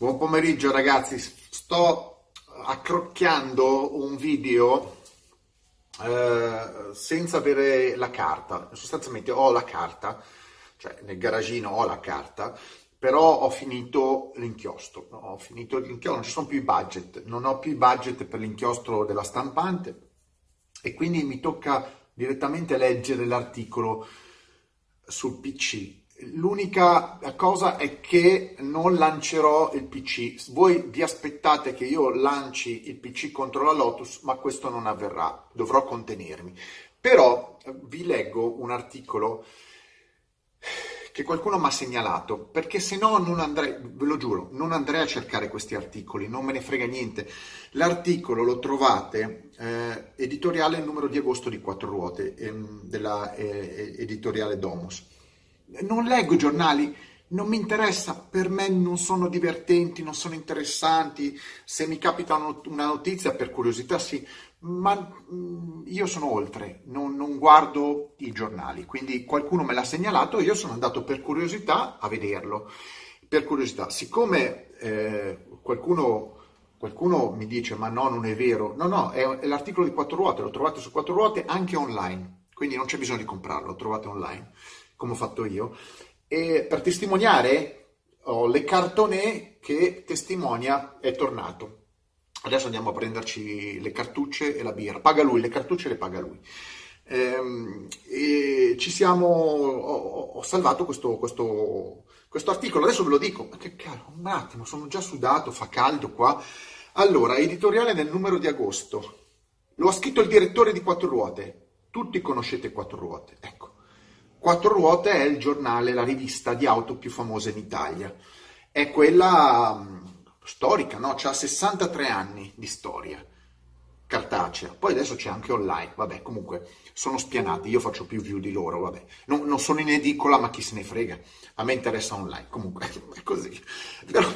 Buon pomeriggio ragazzi, sto accrocchiando un video eh, senza avere la carta, sostanzialmente ho la carta, cioè nel garagino ho la carta, però ho finito l'inchiostro, ho finito l'inchiostro, non ci sono più i budget, non ho più i budget per l'inchiostro della stampante e quindi mi tocca direttamente leggere l'articolo sul PC L'unica cosa è che non lancerò il PC. Voi vi aspettate che io lanci il PC contro la Lotus, ma questo non avverrà. Dovrò contenermi. Però eh, vi leggo un articolo che qualcuno mi ha segnalato, perché se no non andrei, ve lo giuro, non andrei a cercare questi articoli, non me ne frega niente. L'articolo lo trovate, eh, editoriale numero di agosto di Quattro Ruote, ehm, della eh, editoriale Domus non leggo i giornali, non mi interessa, per me non sono divertenti, non sono interessanti, se mi capita una notizia per curiosità sì, ma mm, io sono oltre, non, non, guardo i giornali, quindi qualcuno me l'ha segnalato, io sono andato per curiosità a vederlo, per curiosità, siccome eh, qualcuno, qualcuno, mi dice ma no, non è vero, no, no, è, è l'articolo di quattro ruote, lo trovate su quattro ruote anche online, quindi non c'è bisogno di comprarlo, lo trovate online come ho fatto io, e per testimoniare ho le cartone che testimonia è tornato. Adesso andiamo a prenderci le cartucce e la birra. Paga lui, le cartucce le paga lui. Ehm, e ci siamo, ho, ho salvato questo, questo, questo, articolo, adesso ve lo dico, ma che caro, un attimo, sono già sudato, fa caldo qua. Allora, editoriale del numero di agosto, lo ha scritto il direttore di Quattro Ruote, tutti conoscete Quattro Ruote, ecco. Quattro Ruote è il giornale, la rivista di auto più famosa in Italia. È quella um, storica, no? Ha 63 anni di storia cartacea. Poi adesso c'è anche online, vabbè, comunque sono spianati, io faccio più view di loro, vabbè. Non, non, sono in edicola, ma chi se ne frega. A me interessa online, comunque è così. Però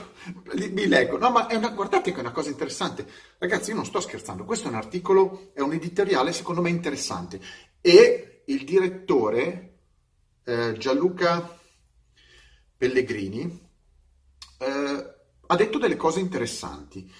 mi leggo. No, ma una, guardate che è una cosa interessante. Ragazzi, io non sto scherzando, questo è un articolo, è un editoriale secondo me interessante. E il direttore eh, Gianluca Pellegrini, eh, ha detto delle cose interessanti,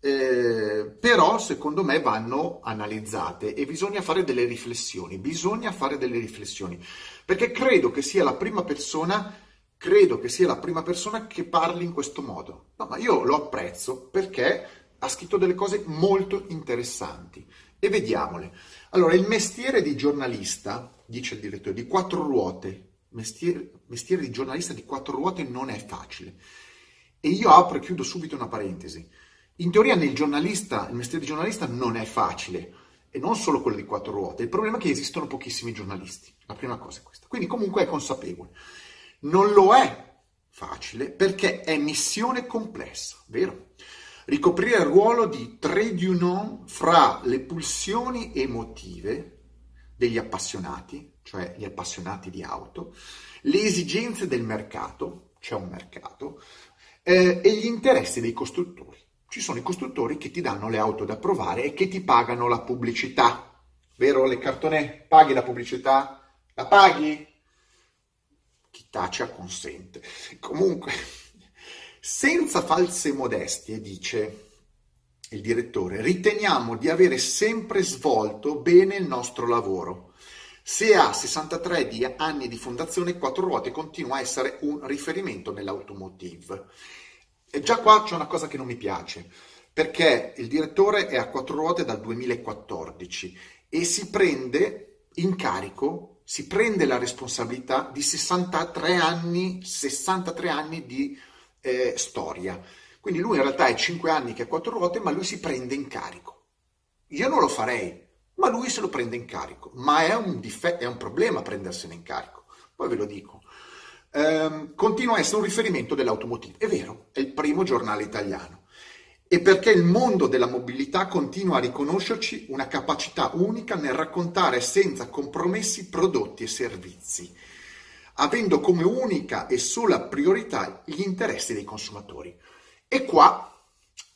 eh, però secondo me vanno analizzate e bisogna fare delle riflessioni, bisogna fare delle riflessioni, perché credo che sia la prima persona, credo che sia la prima persona che parli in questo modo. No, ma io lo apprezzo perché ha scritto delle cose molto interessanti e vediamole. Allora, il mestiere di giornalista dice il direttore, di quattro ruote. Mestiere, mestiere di giornalista di quattro ruote non è facile. E io apro e chiudo subito una parentesi. In teoria nel giornalista, il mestiere di giornalista non è facile, e non solo quello di quattro ruote. Il problema è che esistono pochissimi giornalisti. La prima cosa è questa. Quindi comunque è consapevole. Non lo è facile perché è missione complessa, vero? Ricoprire il ruolo di trade union fra le pulsioni emotive degli appassionati, cioè gli appassionati di auto, le esigenze del mercato, c'è un mercato, eh, e gli interessi dei costruttori. Ci sono i costruttori che ti danno le auto da provare e che ti pagano la pubblicità. Vero le cartone? Paghi la pubblicità? La paghi? Chi tace consente. Comunque, senza false modestie, dice il direttore, riteniamo di avere sempre svolto bene il nostro lavoro. Se ha 63 di anni di fondazione, quattro ruote continua a essere un riferimento nell'automotive. E già qua c'è una cosa che non mi piace, perché il direttore è a quattro ruote dal 2014 e si prende in carico, si prende la responsabilità di 63 anni, 63 anni di eh, storia quindi lui in realtà è 5 anni che ha quattro ruote, ma lui si prende in carico. Io non lo farei, ma lui se lo prende in carico. Ma è un, difetto, è un problema prendersene in carico. Poi ve lo dico. Ehm, continua a essere un riferimento dell'automotive. È vero, è il primo giornale italiano. E perché il mondo della mobilità continua a riconoscerci una capacità unica nel raccontare senza compromessi prodotti e servizi, avendo come unica e sola priorità gli interessi dei consumatori. E qua,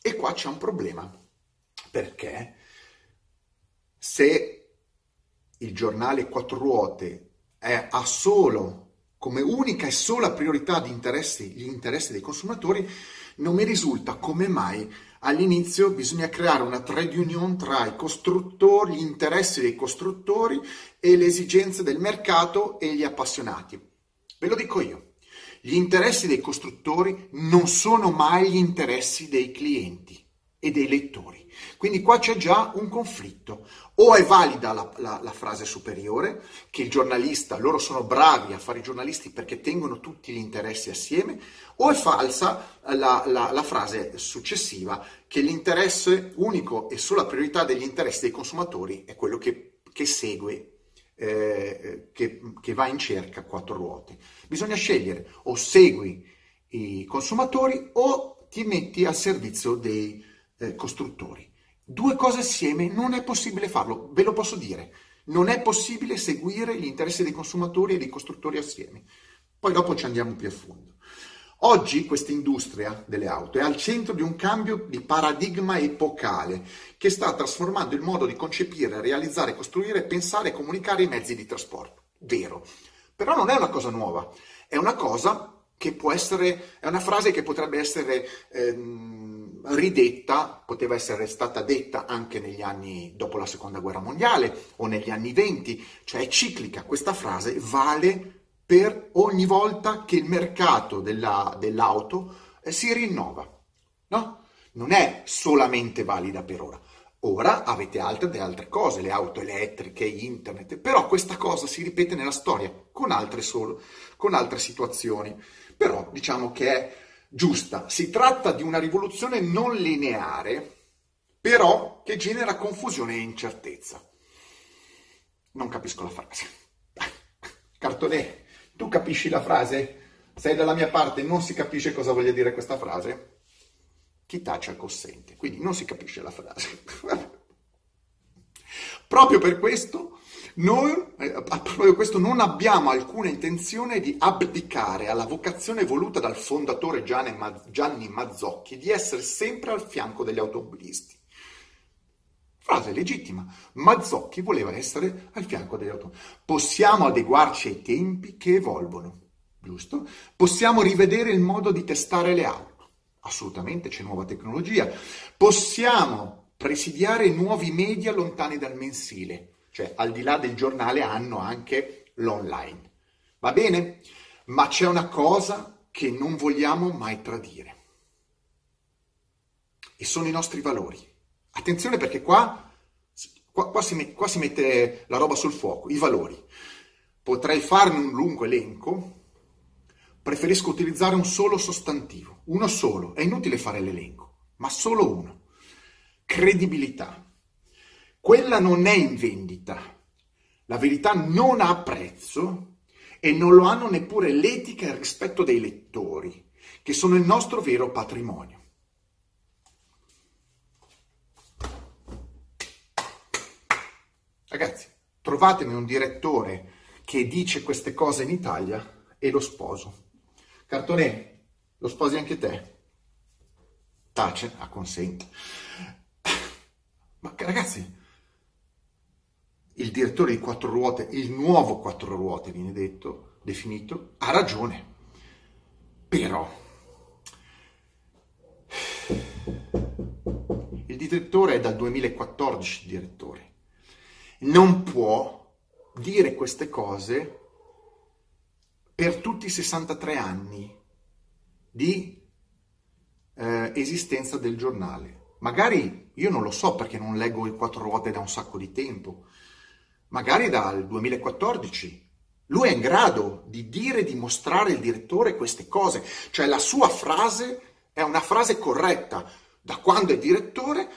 e qua c'è un problema, perché se il giornale quattro ruote è, ha solo come unica e sola priorità di interessi, gli interessi dei consumatori, non mi risulta come mai all'inizio bisogna creare una trade union tra i costruttori, gli interessi dei costruttori e le esigenze del mercato e gli appassionati. Ve lo dico io, gli interessi dei costruttori non sono mai gli interessi dei clienti e dei lettori. Quindi qua c'è già un conflitto. O è valida la, la, la, frase superiore, che il giornalista, loro sono bravi a fare i giornalisti perché tengono tutti gli interessi assieme, o è falsa la, la frase successiva, che l'interesse unico e sola priorità degli interessi dei consumatori è quello che, che segue eh, che, che, va in cerca a quattro ruote. Bisogna scegliere o segui i consumatori o ti metti al servizio dei eh, costruttori. Due cose assieme non è possibile farlo, ve lo posso dire. Non è possibile seguire gli interessi dei consumatori e dei costruttori assieme. Poi dopo ci andiamo più a fondo. Oggi questa industria delle auto è al centro di un cambio di paradigma epocale che sta trasformando il modo di concepire, realizzare, costruire, pensare e comunicare i mezzi di trasporto. Vero. Però non è una cosa nuova, è una cosa che può essere, è una frase che potrebbe essere ehm, ridetta, poteva essere stata detta anche negli anni dopo la seconda guerra mondiale o negli anni venti, cioè è ciclica, questa frase vale per ogni volta che il mercato della, dell'auto eh, si rinnova, no? Non è solamente valida per ora. Ora avete altre, altre cose, le auto elettriche, internet, però questa cosa si ripete nella storia con altre, solo, con altre situazioni però diciamo che è giusta. Si tratta di una rivoluzione non lineare, però che genera confusione e incertezza. Non capisco la frase. Cartonè, tu capisci la frase? Sei dalla mia parte, non si capisce cosa voglia dire questa frase? Chi taccia consente, quindi non si capisce la frase. Proprio per questo noi, eh, proprio questo, non abbiamo alcuna intenzione di abdicare alla vocazione voluta dal fondatore Gianni Mazzocchi di essere sempre al fianco degli automobilisti. Frase legittima. Mazzocchi voleva essere al fianco degli automobilisti. Possiamo adeguarci ai tempi che evolvono, giusto? Possiamo rivedere il modo di testare le auto. Assolutamente, c'è nuova tecnologia. Possiamo presidiare nuovi media lontani dal mensile cioè al di là del giornale hanno anche l'online. Va bene? Ma c'è una cosa che non vogliamo mai tradire. E sono i nostri valori. Attenzione perché qua, qua, qua, si, met, qua si mette la roba sul fuoco, i valori. Potrei farne un lungo elenco, preferisco utilizzare un solo sostantivo, uno solo, è inutile fare l'elenco, ma solo uno. Credibilità. Quella non è in vendita. La verità non ha prezzo e non lo hanno neppure l'etica e il rispetto dei lettori, che sono il nostro vero patrimonio. Ragazzi, trovatemi un direttore che dice queste cose in Italia e lo sposo. Cartonè, lo sposi anche te? Tace, acconsente. Ma ragazzi, il direttore di quattro ruote, il nuovo quattro ruote viene detto, definito, ha ragione. Però il direttore è dal 2014 direttore. Non può dire queste cose per tutti i 63 anni di eh, esistenza del giornale. Magari io non lo so perché non leggo il quattro ruote da un sacco di tempo, magari dal 2014. Lui è in grado di dire, di mostrare il direttore queste cose, cioè la sua frase è una frase corretta. Da quando è direttore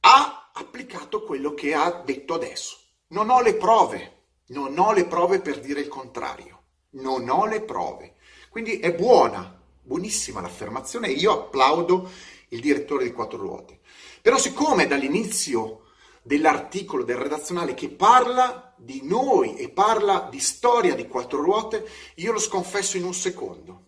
ha applicato quello che ha detto adesso. Non ho le prove, non ho le prove per dire il contrario, non ho le prove. Quindi è buona, buonissima l'affermazione e io applaudo il direttore di quattro ruote. Però siccome dall'inizio dell'articolo del redazionale che parla di noi e parla di storia di quattro ruote, io lo sconfesso in un secondo.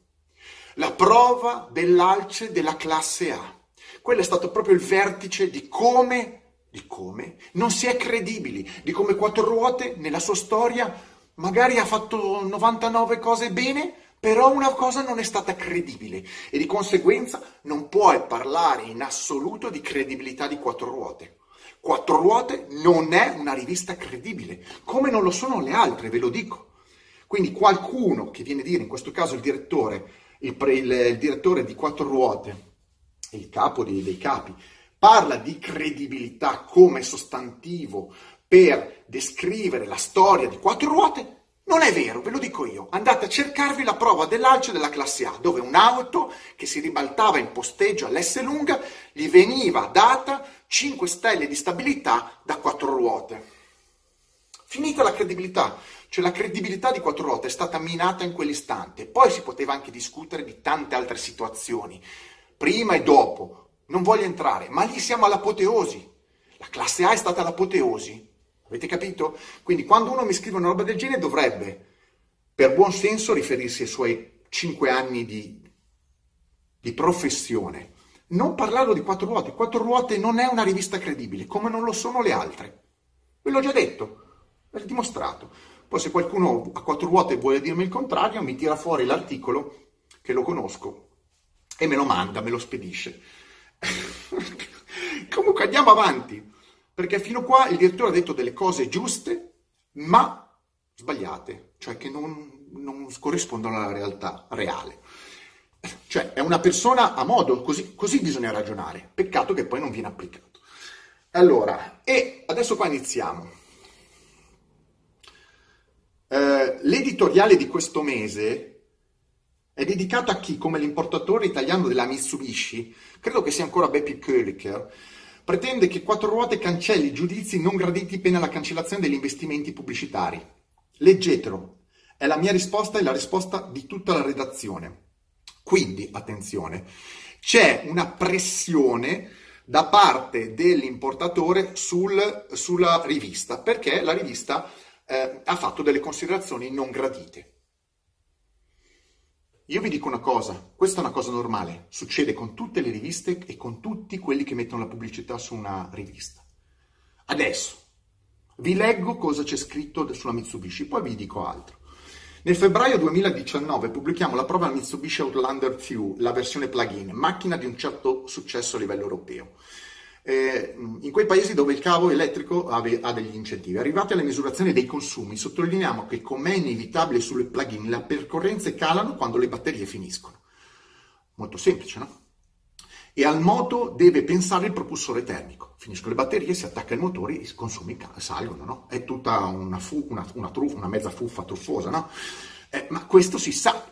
La prova dell'alce della classe A. Quello è stato proprio il vertice di come, di come non si è credibili, di come quattro ruote nella sua storia magari ha fatto 99 cose bene, però una cosa non è stata credibile e di conseguenza non puoi parlare in assoluto di credibilità di quattro ruote. Quattro ruote non è una rivista credibile, come non lo sono le altre, ve lo dico. Quindi qualcuno che viene a dire, in questo caso il direttore, il, pre, il, il direttore di quattro ruote, il capo dei, dei capi, parla di credibilità come sostantivo per descrivere la storia di quattro ruote, non è vero, ve lo dico io. Andate a cercarvi la prova dell'alce della classe A, dove un'auto che si ribaltava in posteggio all'S lunga gli veniva data 5 stelle di stabilità da quattro ruote. Finita la credibilità, cioè la credibilità di quattro ruote è stata minata in quell'istante. Poi si poteva anche discutere di tante altre situazioni, prima e dopo. Non voglio entrare, ma lì siamo all'apoteosi. La classe A è stata l'apoteosi Avete capito? Quindi quando uno mi scrive una roba del genere dovrebbe, per buon senso, riferirsi ai suoi cinque anni di, di professione. Non parlarlo di quattro ruote. Quattro ruote non è una rivista credibile, come non lo sono le altre. Ve l'ho già detto, ve l'ho dimostrato. Poi se qualcuno a quattro ruote vuole dirmi il contrario, mi tira fuori l'articolo, che lo conosco, e me lo manda, me lo spedisce. Comunque andiamo avanti perché fino a qua il direttore ha detto delle cose giuste, ma sbagliate, cioè che non, non corrispondono alla realtà reale. Cioè è una persona a modo, così, così bisogna ragionare, peccato che poi non viene applicato. Allora, e adesso qua iniziamo. Uh, l'editoriale di questo mese è dedicato a chi, come l'importatore italiano della Mitsubishi, credo che sia ancora Beppe Köliker, pretende che quattro ruote cancelli giudizi non graditi pena la cancellazione degli investimenti pubblicitari. Leggetelo. È la mia risposta e la risposta di tutta la redazione. Quindi, attenzione, c'è una pressione da parte dell'importatore sul, sulla rivista, perché la rivista eh, ha fatto delle considerazioni non gradite. Io vi dico una cosa, questa è una cosa normale, succede con tutte le riviste e con tutti quelli che mettono la pubblicità su una rivista. Adesso vi leggo cosa c'è scritto sulla Mitsubishi, poi vi dico altro. Nel febbraio 2019 pubblichiamo la prova Mitsubishi Outlander Few, la versione plug-in, macchina di un certo successo a livello europeo eh, in quei paesi dove il cavo elettrico ha, ha, degli incentivi. Arrivati alla misurazione dei consumi, sottolineiamo che, come è inevitabile sulle plug-in, le percorrenze calano quando le batterie finiscono. Molto semplice, no? E al moto deve pensare il propulsore termico. Finiscono le batterie, si attacca il motore, i consumi salgono, no? È tutta una, fu, una, una, truffa, una mezza fuffa truffosa, no? Eh, ma questo si sa.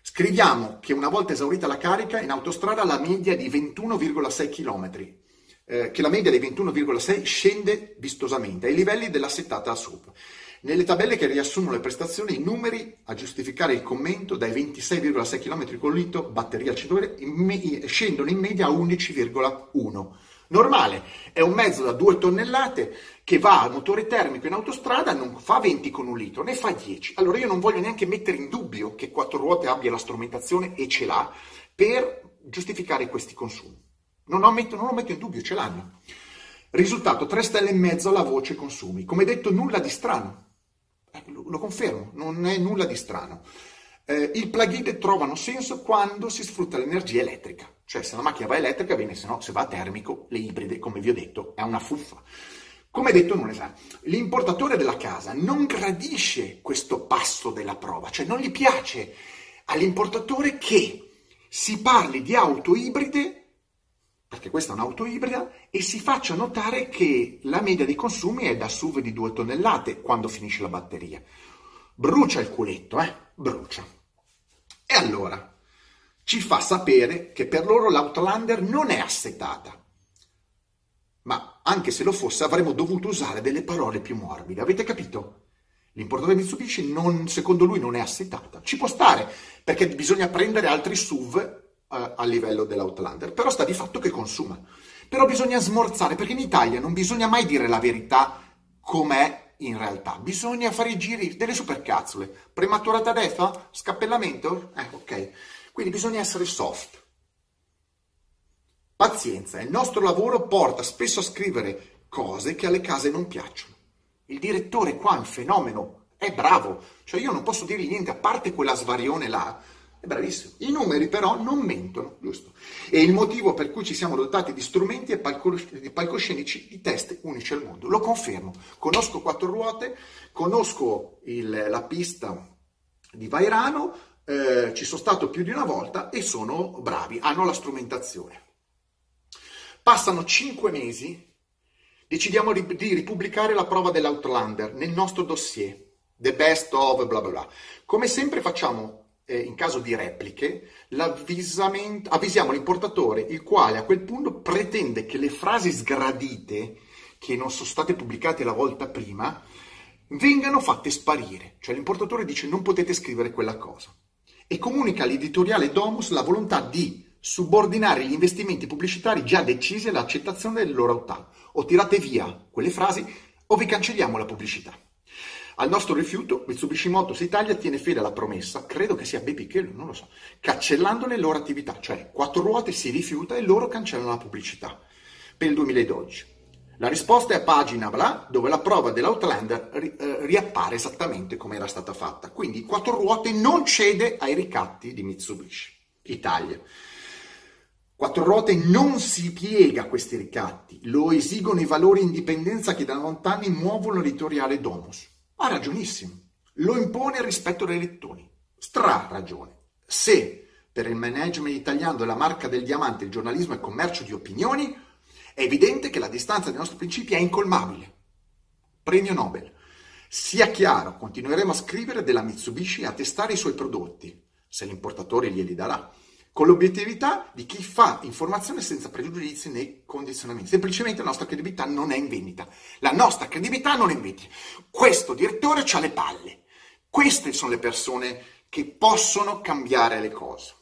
Scriviamo che una volta esaurita la carica, in autostrada la media è di 21,6 km eh, che la media dei 21,6 scende vistosamente ai livelli della settata sopra. Nelle tabelle che riassumono le prestazioni, i numeri a giustificare il commento dai 26,6 km con litro batteria al 100 scendono in media a 11,1. Normale, è un mezzo da 2 tonnellate che va a motore termico in autostrada, non fa 20 con un litro, ne fa 10. Allora io non voglio neanche mettere in dubbio che quattro ruote abbia la strumentazione e ce l'ha per giustificare questi consumi. Non, metto, non lo metto in dubbio, ce l'hanno. Risultato 3 stelle e mezzo alla voce consumi. Come detto, nulla di strano. Eh, lo, lo, confermo, non è nulla di strano. Eh, il plug-in trovano senso quando si sfrutta l'energia elettrica. Cioè, se la macchina va elettrica, bene, se no, se va a termico, le ibride, come vi ho detto, è una fuffa. Come detto, non esatto. L'importatore della casa non gradisce questo passo della prova, cioè non gli piace all'importatore che si parli di auto ibride perché questa è un'auto ibrida, e si faccia notare che la media dei consumi è da SUV di 2 tonnellate quando finisce la batteria. Brucia il culetto, eh? Brucia. E allora ci fa sapere che per loro l'Outlander non è assetata. Ma anche se lo fosse avremmo dovuto usare delle parole più morbide. Avete capito? L'importatore Mitsubishi non, secondo lui non è assetata. Ci può stare, perché bisogna prendere altri SUV a, a livello dell'Outlander, però sta di fatto che consuma. Però bisogna smorzare, perché in Italia non bisogna mai dire la verità com'è in realtà, bisogna fare i giri delle supercazzole. Prematurata destra? Scappellamento? Eh, ok. Quindi bisogna essere soft. Pazienza, il nostro lavoro porta spesso a scrivere cose che alle case non piacciono. Il direttore qua è un fenomeno è bravo, cioè io non posso dirgli niente a parte quella svarione là, è bravissimo. I numeri però non mentono, giusto? E il motivo per cui ci siamo dotati di strumenti e palcoscenici di test unici al mondo. Lo confermo. Conosco quattro ruote, conosco il, la pista di Vairano, eh, ci sono stato più di una volta e sono bravi, hanno la strumentazione. Passano cinque mesi, decidiamo di, di ripubblicare la prova dell'Outlander nel nostro dossier, the best of bla bla bla. Come sempre facciamo eh, in caso di repliche, avvisiamo l'importatore, il quale a quel punto pretende che le frasi sgradite, che non sono state pubblicate la volta prima, vengano fatte sparire. Cioè l'importatore dice non potete scrivere quella cosa. E comunica all'editoriale Domus la volontà di subordinare gli investimenti pubblicitari già decisi all'accettazione del loro auta. O tirate via quelle frasi o vi cancelliamo la pubblicità. Al nostro rifiuto, Mitsubishi Motors Italia tiene fede alla promessa, credo che sia BPK, non lo so, cancellando le loro attività, cioè quattro ruote si rifiuta e loro cancellano la pubblicità per il 2012. La risposta è a pagina bla, dove la prova dell'Outlander ri, eh, riappare esattamente come era stata fatta. Quindi quattro ruote non cede ai ricatti di Mitsubishi Italia. Quattro ruote non si piega a questi ricatti, lo esigono i valori indipendenza che da lontani muovono l'editoriale Domus. Ha ragionissimo. Lo impone rispetto ai lettori. Stra ragione. Se per il management italiano della marca del diamante il giornalismo è commercio di opinioni, è evidente che la distanza dei nostri principi è incolmabile. Premio Nobel. Sia chiaro, continueremo a scrivere della Mitsubishi e a testare i suoi prodotti, se l'importatore glieli darà con l'obiettività di chi fa informazione senza pregiudizi né condizionamenti. Semplicemente la nostra credibilità non è in vendita. La nostra credibilità non è in vendita. Questo direttore ha le palle. Queste sono le persone che possono cambiare le cose.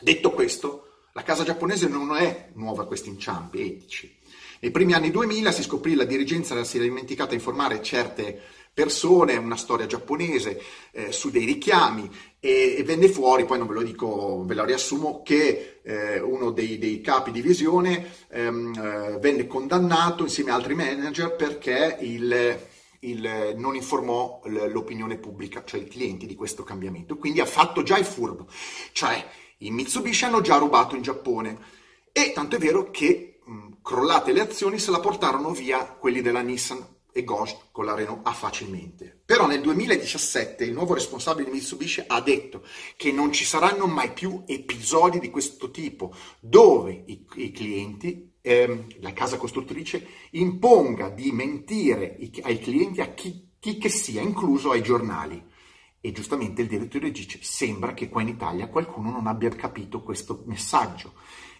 Detto questo, la casa giapponese non è nuova a questi inciampi etici. Nei primi anni 2000 si scoprì la dirigenza si era dimenticata a informare certe persone, una storia giapponese eh, su dei richiami e, e, venne fuori, poi non ve lo dico, ve lo riassumo, che eh, uno dei, dei, capi divisione ehm, eh, venne condannato insieme a altri manager perché il, il, non informò l'opinione pubblica, cioè i clienti di questo cambiamento. Quindi ha fatto già il furbo, cioè i Mitsubishi hanno già rubato in Giappone. E tanto è vero che mh, crollate le azioni se la portarono via quelli della Nissan e Ghost con la Renault ha facilmente. Però nel 2017 il nuovo responsabile di Mitsubishi ha detto che non ci saranno mai più episodi di questo tipo dove i, i clienti, ehm, la casa costruttrice, imponga di mentire i, ai clienti a chi, chi che sia, incluso ai giornali. E giustamente il direttore dice, sembra che qua in Italia qualcuno non abbia capito questo messaggio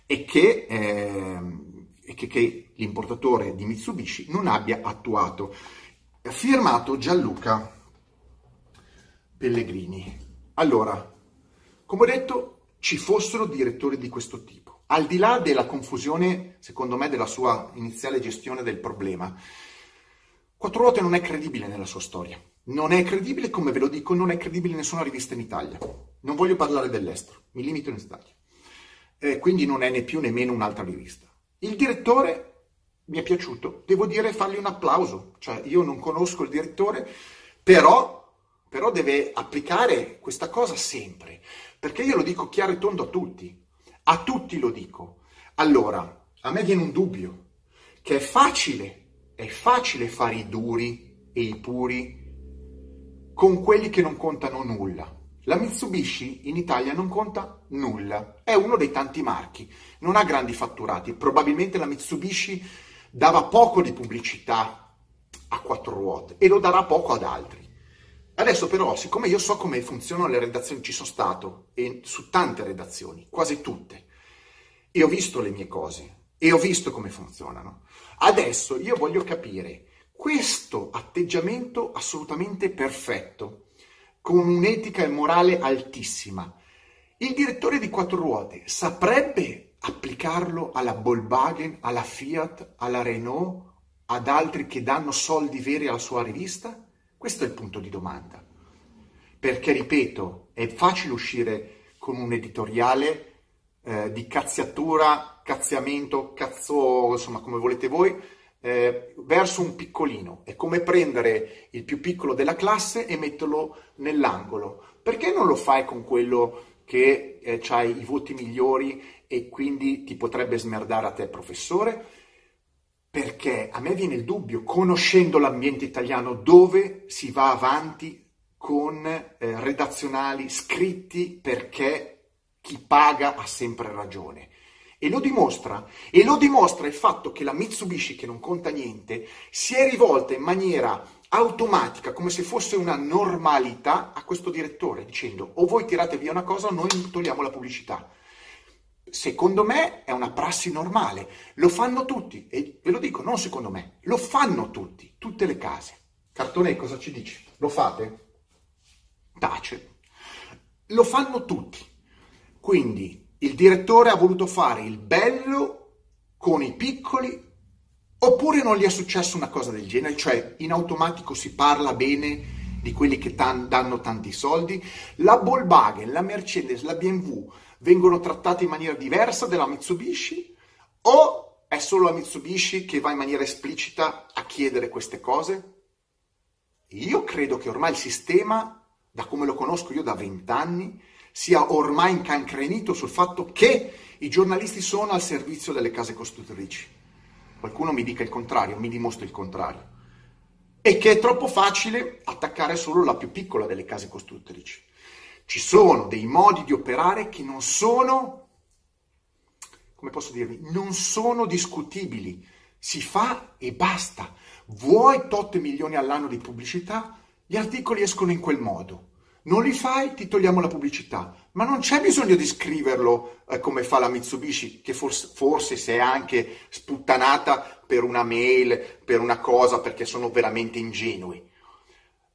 e che... Ehm, che, che l'importatore di Mitsubishi non abbia attuato. Firmato Gianluca Pellegrini. Allora, come ho detto, ci fossero direttori di questo tipo. Al di là della confusione, secondo me, della sua iniziale gestione del problema, Quattro Ruote non è credibile nella sua storia. Non è credibile, come ve lo dico, non è credibile nessuna rivista in Italia. Non voglio parlare dell'estero, mi limito in Italia. Eh, quindi non è né più né meno un'altra rivista. Il direttore mi è piaciuto, devo dire fargli un applauso, cioè io non conosco il direttore, però, però deve applicare questa cosa sempre, perché io lo dico chiaro e tondo a tutti, a tutti lo dico. Allora, a me viene un dubbio, che è facile, è facile fare i duri e i puri con quelli che non contano nulla. La Mitsubishi in Italia non conta nulla, è uno dei tanti marchi, non ha grandi fatturati, probabilmente la Mitsubishi dava poco di pubblicità a quattro ruote e lo darà poco ad altri. Adesso però, siccome io so come funzionano le redazioni, ci sono stato e su tante redazioni, quasi tutte, e ho visto le mie cose e ho visto come funzionano. Adesso io voglio capire questo atteggiamento assolutamente perfetto con un'etica e morale altissima. Il direttore di quattro ruote saprebbe applicarlo alla Volkswagen, alla Fiat, alla Renault, ad altri che danno soldi veri alla sua rivista? Questo è il punto di domanda. Perché, ripeto, è facile uscire con un editoriale eh, di cazziatura, cazziamento, cazzo, insomma, come volete voi, eh, verso un piccolino. È come prendere il più piccolo della classe e metterlo nell'angolo. Perché non lo fai con quello che eh, ha i voti migliori e quindi ti potrebbe smerdare a te professore? Perché a me viene il dubbio, conoscendo l'ambiente italiano, dove si va avanti con eh, redazionali scritti perché chi paga ha sempre ragione. E lo dimostra, e lo dimostra il fatto che la Mitsubishi, che non conta niente, si è rivolta in maniera automatica, come se fosse una normalità, a questo direttore, dicendo o voi tirate via una cosa o noi togliamo la pubblicità. Secondo me è una prassi normale, lo fanno tutti, e ve lo dico, non secondo me, lo fanno tutti, tutte le case. Cartone, cosa ci dici? Lo fate? Tace. Lo fanno tutti. Quindi il direttore ha voluto fare il bello con i piccoli oppure non gli è successo una cosa del genere, cioè in automatico si parla bene di quelli che tan- danno tanti soldi, la Volkswagen, la Mercedes, la BMW vengono trattate in maniera diversa della Mitsubishi? O è solo la Mitsubishi che va in maniera esplicita a chiedere queste cose? Io credo che ormai il sistema, da come lo conosco io da vent'anni, sia ormai incancrenito sul fatto che i giornalisti sono al servizio delle case costruttrici. Qualcuno mi dica il contrario, mi dimostri il contrario. E che è troppo facile attaccare solo la più piccola delle case costruttrici. Ci sono dei modi di operare che non sono, come posso dirvi, non sono discutibili. Si fa e basta. Vuoi tot milioni all'anno di pubblicità? Gli articoli escono in quel modo. Non li fai, ti togliamo la pubblicità. Ma non c'è bisogno di scriverlo eh, come fa la Mitsubishi, che forse, forse si è anche sputtanata per una mail, per una cosa, perché sono veramente ingenui.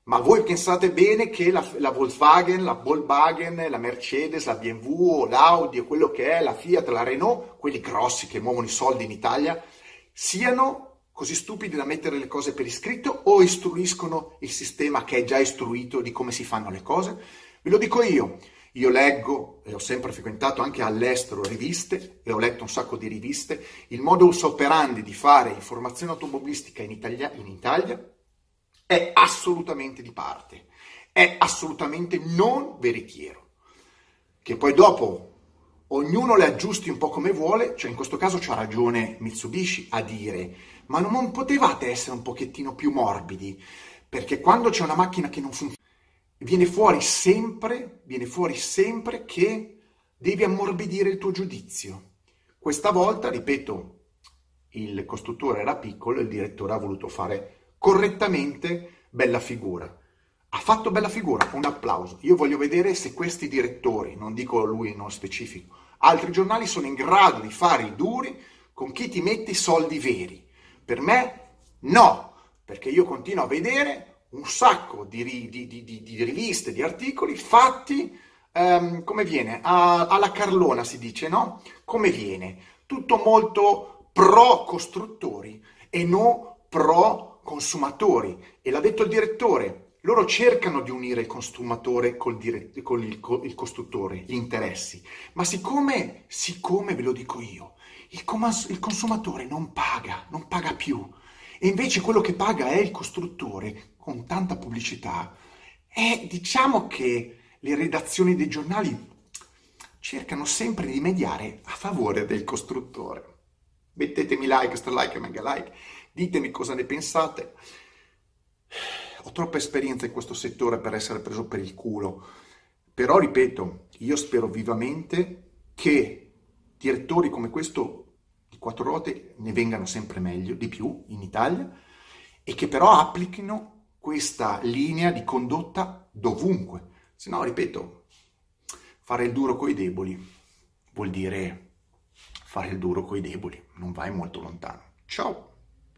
Ma voi pensate bene che la, la Volkswagen, la Volkswagen, la Mercedes, la BMW, l'Audi quello che è, la Fiat, la Renault, quelli grossi che muovono i soldi in Italia, siano così stupidi da mettere le cose per iscritto o istruiscono il sistema che è già istruito di come si fanno le cose? Ve lo dico io. Io leggo e ho sempre frequentato anche all'estero riviste e ho letto un sacco di riviste. Il modus operandi di fare informazione automobilistica in Italia, in Italia è assolutamente di parte, è assolutamente non veritiero. Che poi dopo ognuno le aggiusti un po' come vuole, cioè in questo caso c'ha ragione Mitsubishi a dire, ma non potevate essere un pochettino più morbidi, perché quando c'è una macchina che non funziona, viene fuori sempre, viene fuori sempre che devi ammorbidire il tuo giudizio. Questa volta, ripeto, il costruttore era piccolo e il direttore ha voluto fare correttamente bella figura. Ha fatto bella figura, un applauso. Io voglio vedere se questi direttori, non dico lui non specifico, altri giornali sono in grado di fare i duri con chi ti mette i soldi veri. Per me no, perché io continuo a vedere un sacco di, di, di, di riviste, di articoli fatti, um, come viene, a, alla Carlona si dice, no? Come viene? Tutto molto pro costruttori e non pro consumatori. E l'ha detto il direttore, loro cercano di unire il consumatore col dire- con il, con il, costruttore, gli interessi, ma siccome, siccome ve lo dico io, il, comas- il consumatore non paga, non paga più, e invece quello che paga è il costruttore con tanta pubblicità, e diciamo che le redazioni dei giornali cercano sempre di mediare a favore del costruttore. Mettetemi like, stralike e mega like, ditemi cosa ne pensate ho troppa esperienza in questo settore per essere preso per il culo. Però, ripeto, io spero vivamente che direttori come questo di quattro ruote ne vengano sempre meglio, di più in Italia, e che però applichino questa linea di condotta dovunque. Se no, ripeto, fare il duro coi deboli vuol dire fare il duro coi deboli, non vai molto lontano. Ciao!